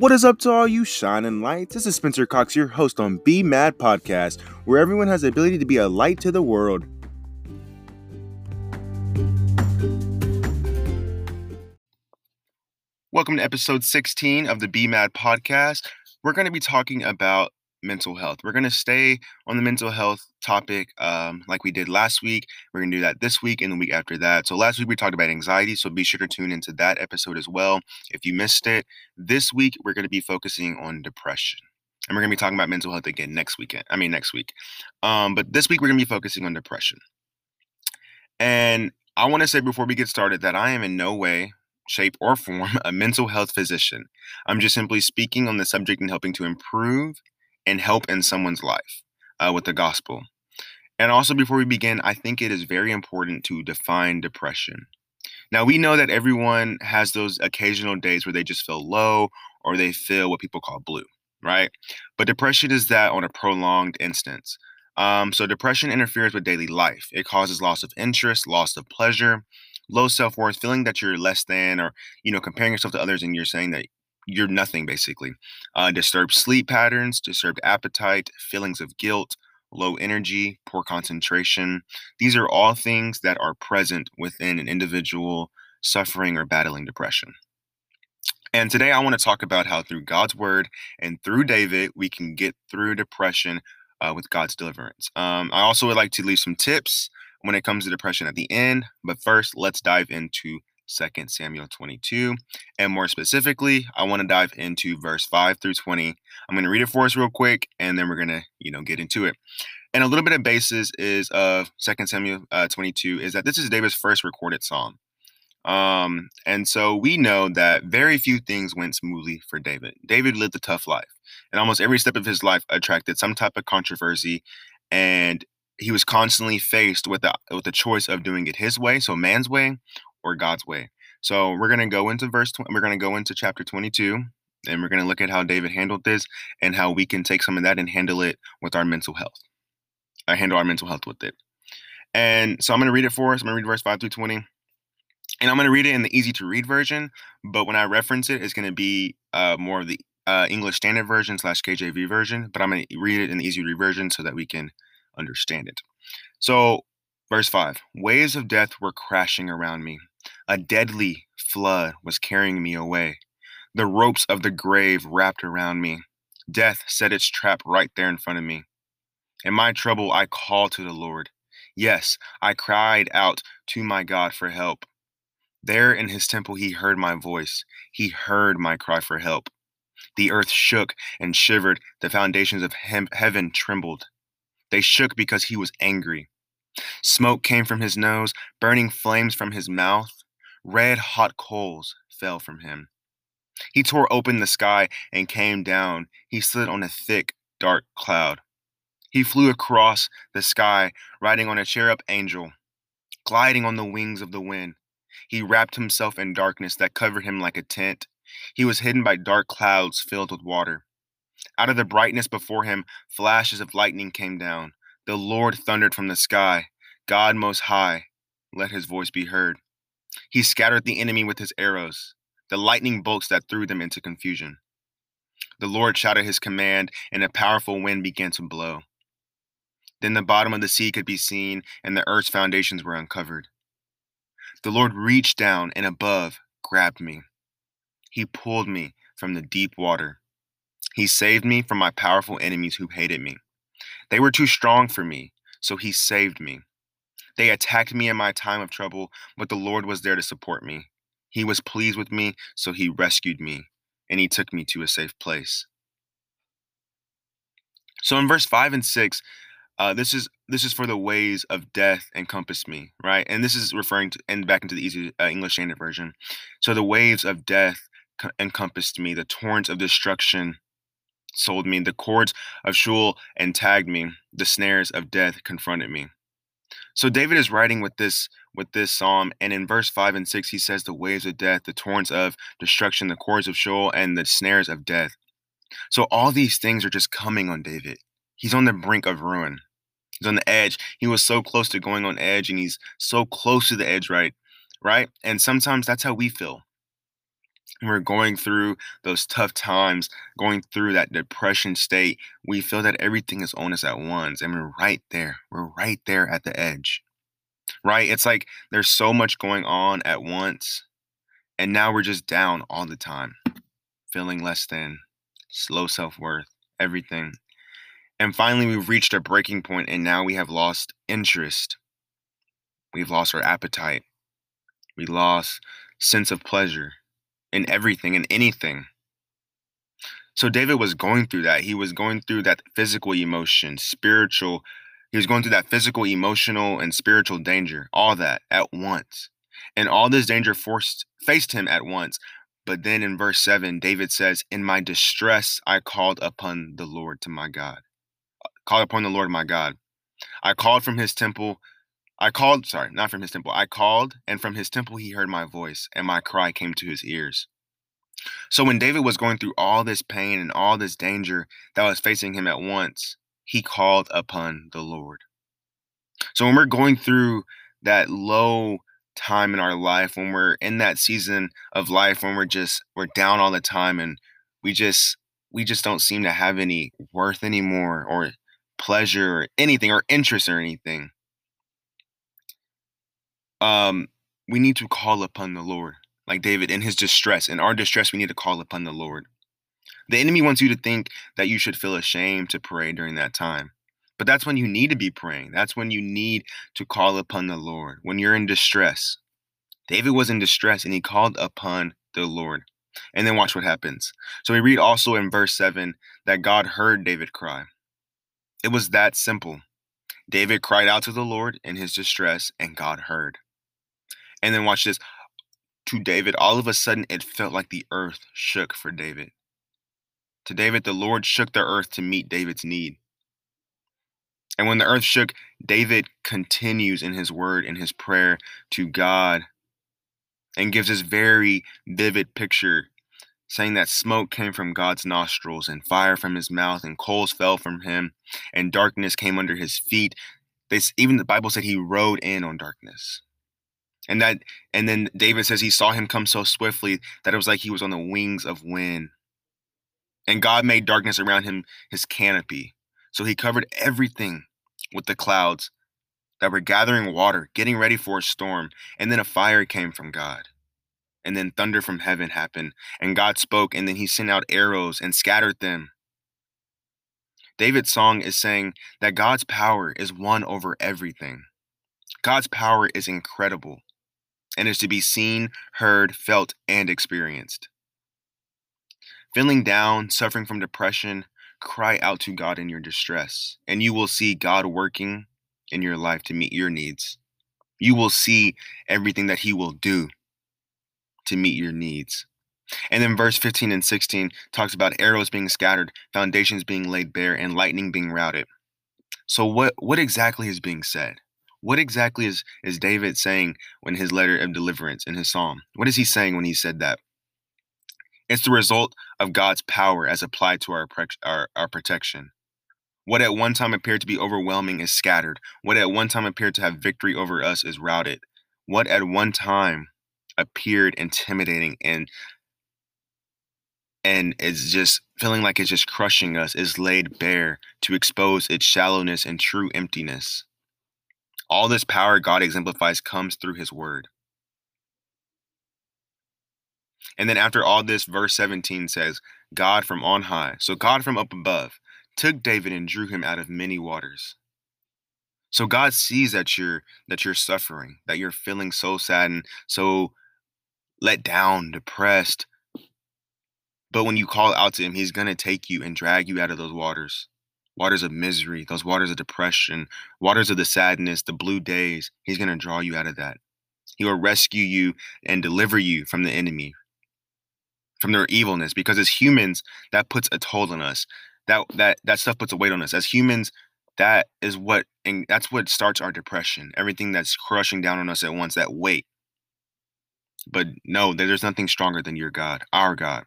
What is up to all you shining lights? This is Spencer Cox, your host on Be Mad Podcast, where everyone has the ability to be a light to the world. Welcome to episode 16 of the Be Mad Podcast. We're going to be talking about mental health. We're going to stay on the mental health topic um, like we did last week. We're going to do that this week and the week after that. So, last week we talked about anxiety. So, be sure to tune into that episode as well if you missed it. This week, we're going to be focusing on depression. And we're going to be talking about mental health again next weekend. I mean, next week. Um, but this week, we're going to be focusing on depression. And I want to say before we get started that I am in no way, shape, or form a mental health physician. I'm just simply speaking on the subject and helping to improve and help in someone's life uh, with the gospel. And also, before we begin, I think it is very important to define depression. Now, we know that everyone has those occasional days where they just feel low or they feel what people call blue, right? But depression is that on a prolonged instance. Um, so, depression interferes with daily life. It causes loss of interest, loss of pleasure, low self worth, feeling that you're less than, or you know, comparing yourself to others, and you're saying that you're nothing basically. Uh, disturbed sleep patterns, disturbed appetite, feelings of guilt, low energy, poor concentration. These are all things that are present within an individual suffering or battling depression. And today I want to talk about how through God's word and through David, we can get through depression uh, with God's deliverance. Um, I also would like to leave some tips when it comes to depression at the end. But first, let's dive into 2 Samuel 22. And more specifically, I want to dive into verse 5 through 20. I'm going to read it for us real quick, and then we're going to, you know, get into it. And a little bit of basis is of 2 Samuel uh, 22 is that this is David's first recorded psalm. Um, and so we know that very few things went smoothly for David. David lived a tough life, and almost every step of his life attracted some type of controversy, and he was constantly faced with the with the choice of doing it his way, so man's way, or God's way. So we're going to go into verse, we're going to go into chapter 22, and we're going to look at how David handled this and how we can take some of that and handle it with our mental health. I handle our mental health with it. And so I'm going to read it for us. I'm going to read verse 5 through 20. And I'm going to read it in the easy to read version, but when I reference it, it's going to be uh, more of the uh, English Standard Version slash KJV version, but I'm going to read it in the easy to read version so that we can understand it. So, verse 5 Waves of death were crashing around me. A deadly flood was carrying me away. The ropes of the grave wrapped around me. Death set its trap right there in front of me. In my trouble, I called to the Lord. Yes, I cried out to my God for help. There in his temple, he heard my voice. He heard my cry for help. The earth shook and shivered. The foundations of he- heaven trembled. They shook because he was angry. Smoke came from his nose, burning flames from his mouth. Red hot coals fell from him. He tore open the sky and came down. He slid on a thick, dark cloud. He flew across the sky, riding on a cherub angel, gliding on the wings of the wind. He wrapped himself in darkness that covered him like a tent. He was hidden by dark clouds filled with water. Out of the brightness before him, flashes of lightning came down. The Lord thundered from the sky. God Most High, let his voice be heard. He scattered the enemy with his arrows, the lightning bolts that threw them into confusion. The Lord shouted his command, and a powerful wind began to blow. Then the bottom of the sea could be seen, and the earth's foundations were uncovered. The Lord reached down and above grabbed me. He pulled me from the deep water. He saved me from my powerful enemies who hated me. They were too strong for me, so he saved me. They attacked me in my time of trouble, but the Lord was there to support me. He was pleased with me, so he rescued me, and he took me to a safe place. So in verse 5 and 6, uh, this is this is for the ways of death encompass me, right? And this is referring to and back into the easy uh, English Standard Version. So the waves of death co- encompassed me, the torrents of destruction sold me, the cords of Sheol and tagged me, the snares of death confronted me. So David is writing with this with this psalm, and in verse five and six, he says, "The waves of death, the torrents of destruction, the cords of Sheol, and the snares of death." So all these things are just coming on David. He's on the brink of ruin. He's on the edge. He was so close to going on edge, and he's so close to the edge, right? Right? And sometimes that's how we feel. We're going through those tough times, going through that depression state, we feel that everything is on us at once. And we're right there. We're right there at the edge. Right? It's like there's so much going on at once. And now we're just down all the time, feeling less than, low self worth, everything. And finally, we've reached a breaking point, and now we have lost interest. We've lost our appetite. We lost sense of pleasure in everything and anything. So David was going through that. He was going through that physical emotion, spiritual. He was going through that physical, emotional, and spiritual danger, all that at once. And all this danger forced faced him at once. But then in verse 7, David says, In my distress, I called upon the Lord to my God. Uh, called upon the Lord my God. I called from his temple. I called, sorry, not from his temple. I called, and from his temple he heard my voice, and my cry came to his ears. So when David was going through all this pain and all this danger that was facing him at once, he called upon the Lord. So when we're going through that low time in our life, when we're in that season of life when we're just we're down all the time and we just we just don't seem to have any worth anymore or pleasure or anything or interest or anything um, we need to call upon the Lord, like David in his distress. In our distress, we need to call upon the Lord. The enemy wants you to think that you should feel ashamed to pray during that time. But that's when you need to be praying. That's when you need to call upon the Lord, when you're in distress. David was in distress and he called upon the Lord. And then watch what happens. So we read also in verse 7 that God heard David cry. It was that simple. David cried out to the Lord in his distress, and God heard. And then watch this. To David, all of a sudden it felt like the earth shook for David. To David, the Lord shook the earth to meet David's need. And when the earth shook, David continues in his word, in his prayer to God, and gives this very vivid picture, saying that smoke came from God's nostrils, and fire from his mouth, and coals fell from him, and darkness came under his feet. This even the Bible said he rode in on darkness and that and then david says he saw him come so swiftly that it was like he was on the wings of wind. And god made darkness around him his canopy. So he covered everything with the clouds that were gathering water getting ready for a storm. And then a fire came from god. And then thunder from heaven happened. And god spoke and then he sent out arrows and scattered them. David's song is saying that god's power is one over everything. God's power is incredible and is to be seen, heard, felt, and experienced. Feeling down, suffering from depression, cry out to God in your distress, and you will see God working in your life to meet your needs. You will see everything that He will do to meet your needs. And then verse 15 and 16 talks about arrows being scattered, foundations being laid bare, and lightning being routed. So what what exactly is being said? What exactly is, is David saying when his letter of deliverance in his psalm? What is he saying when he said that? It's the result of God's power as applied to our, our, our protection. What at one time appeared to be overwhelming is scattered. What at one time appeared to have victory over us is routed. What at one time appeared intimidating and and is just feeling like it's just crushing us is laid bare to expose its shallowness and true emptiness. All this power God exemplifies comes through his word. And then after all this, verse 17 says, God from on high, so God from up above, took David and drew him out of many waters. So God sees that you're that you're suffering, that you're feeling so sad and so let down, depressed. But when you call out to him, he's to take you and drag you out of those waters waters of misery, those waters of depression, waters of the sadness, the blue days. He's going to draw you out of that. He will rescue you and deliver you from the enemy, from their evilness. Because as humans, that puts a toll on us. That that that stuff puts a weight on us. As humans, that is what and that's what starts our depression. Everything that's crushing down on us at once, that weight. But no, there's nothing stronger than your God, our God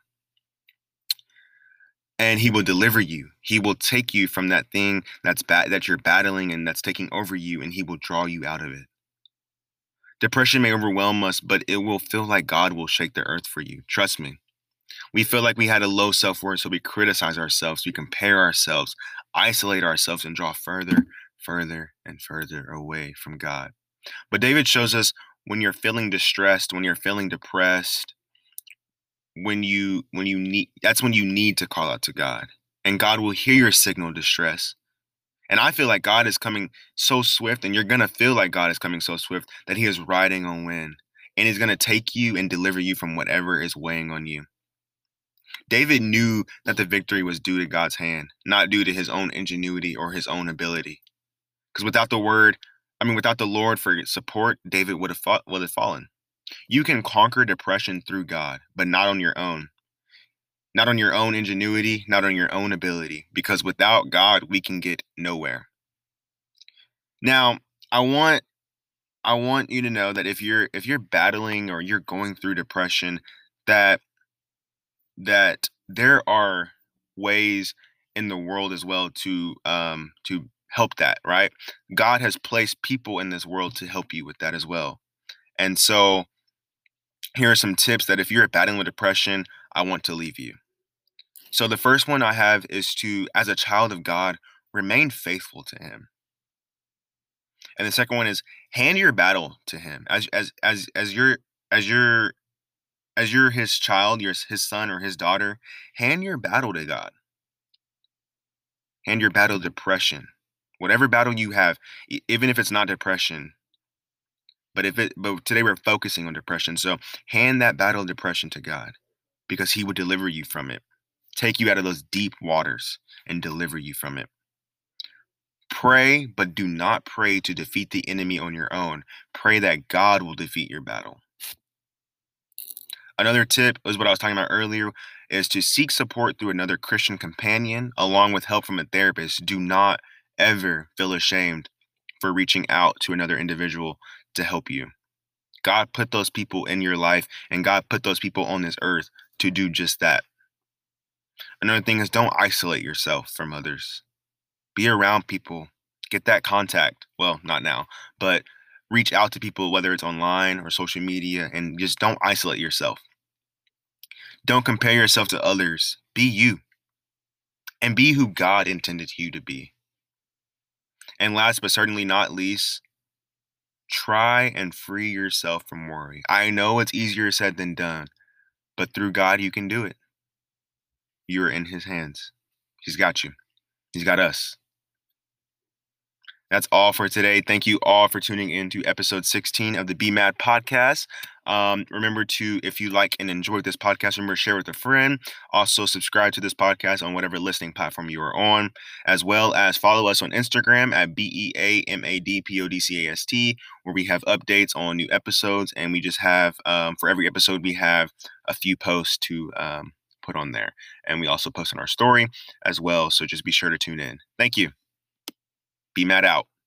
and he will deliver you. He will take you from that thing that's bad that you're battling and that's taking over you and he will draw you out of it. Depression may overwhelm us but it will feel like god will shake the earth for you. Trust me. We feel like we had a low self worth, so we criticize ourselves, we compare ourselves, isolate ourselves, and draw further, further, and further away from God. But David shows us when you're feeling distressed, when you're feeling depressed, when you when you need that's when you need to call out to God. And God will hear your signal distress. And I feel like God is coming so swift, and you're gonna feel like God is coming so swift that He is riding on wind. And He's gonna take you and deliver you from whatever is weighing on you. David knew that the victory was due to God's hand, not due to his own ingenuity or his own ability. Because without the word, I mean, without the Lord for support, David would have fought, would have fallen. You can conquer depression through God, but not on your own. Not on your own ingenuity, not on your own ability, because without God, we can get nowhere. Now, I want I want you to know that if you're if you're battling or you're going through depression, that that there are ways in the world as well to um to help that, right? God has placed people in this world to help you with that as well. And so here are some tips that if you're battling with depression, I want to leave you. So the first one I have is to as a child of God, remain faithful to him. And the second one is hand your battle to him. As as as as your as your as you're his child, you're his son or his daughter, hand your battle to God. Hand your battle depression. Whatever battle you have, even if it's not depression, but if it but today we're focusing on depression. So hand that battle of depression to God because he will deliver you from it. Take you out of those deep waters and deliver you from it. Pray, but do not pray to defeat the enemy on your own. Pray that God will defeat your battle. Another tip is what I was talking about earlier is to seek support through another Christian companion along with help from a therapist. Do not ever feel ashamed for reaching out to another individual to help you. God put those people in your life and God put those people on this earth to do just that. Another thing is don't isolate yourself from others. Be around people. Get that contact. Well, not now, but reach out to people, whether it's online or social media, and just don't isolate yourself. Don't compare yourself to others. Be you. And be who God intended you to be. And last but certainly not least, try and free yourself from worry. I know it's easier said than done, but through God, you can do it. You're in His hands. He's got you, He's got us. That's all for today. Thank you all for tuning in to episode 16 of the Be Mad podcast. Um, remember to, if you like and enjoy this podcast, remember share with a friend. Also, subscribe to this podcast on whatever listening platform you are on, as well as follow us on Instagram at B E A M A D P O D C A S T, where we have updates on new episodes. And we just have, um, for every episode, we have a few posts to um, put on there. And we also post on our story as well. So just be sure to tune in. Thank you. Be mad out.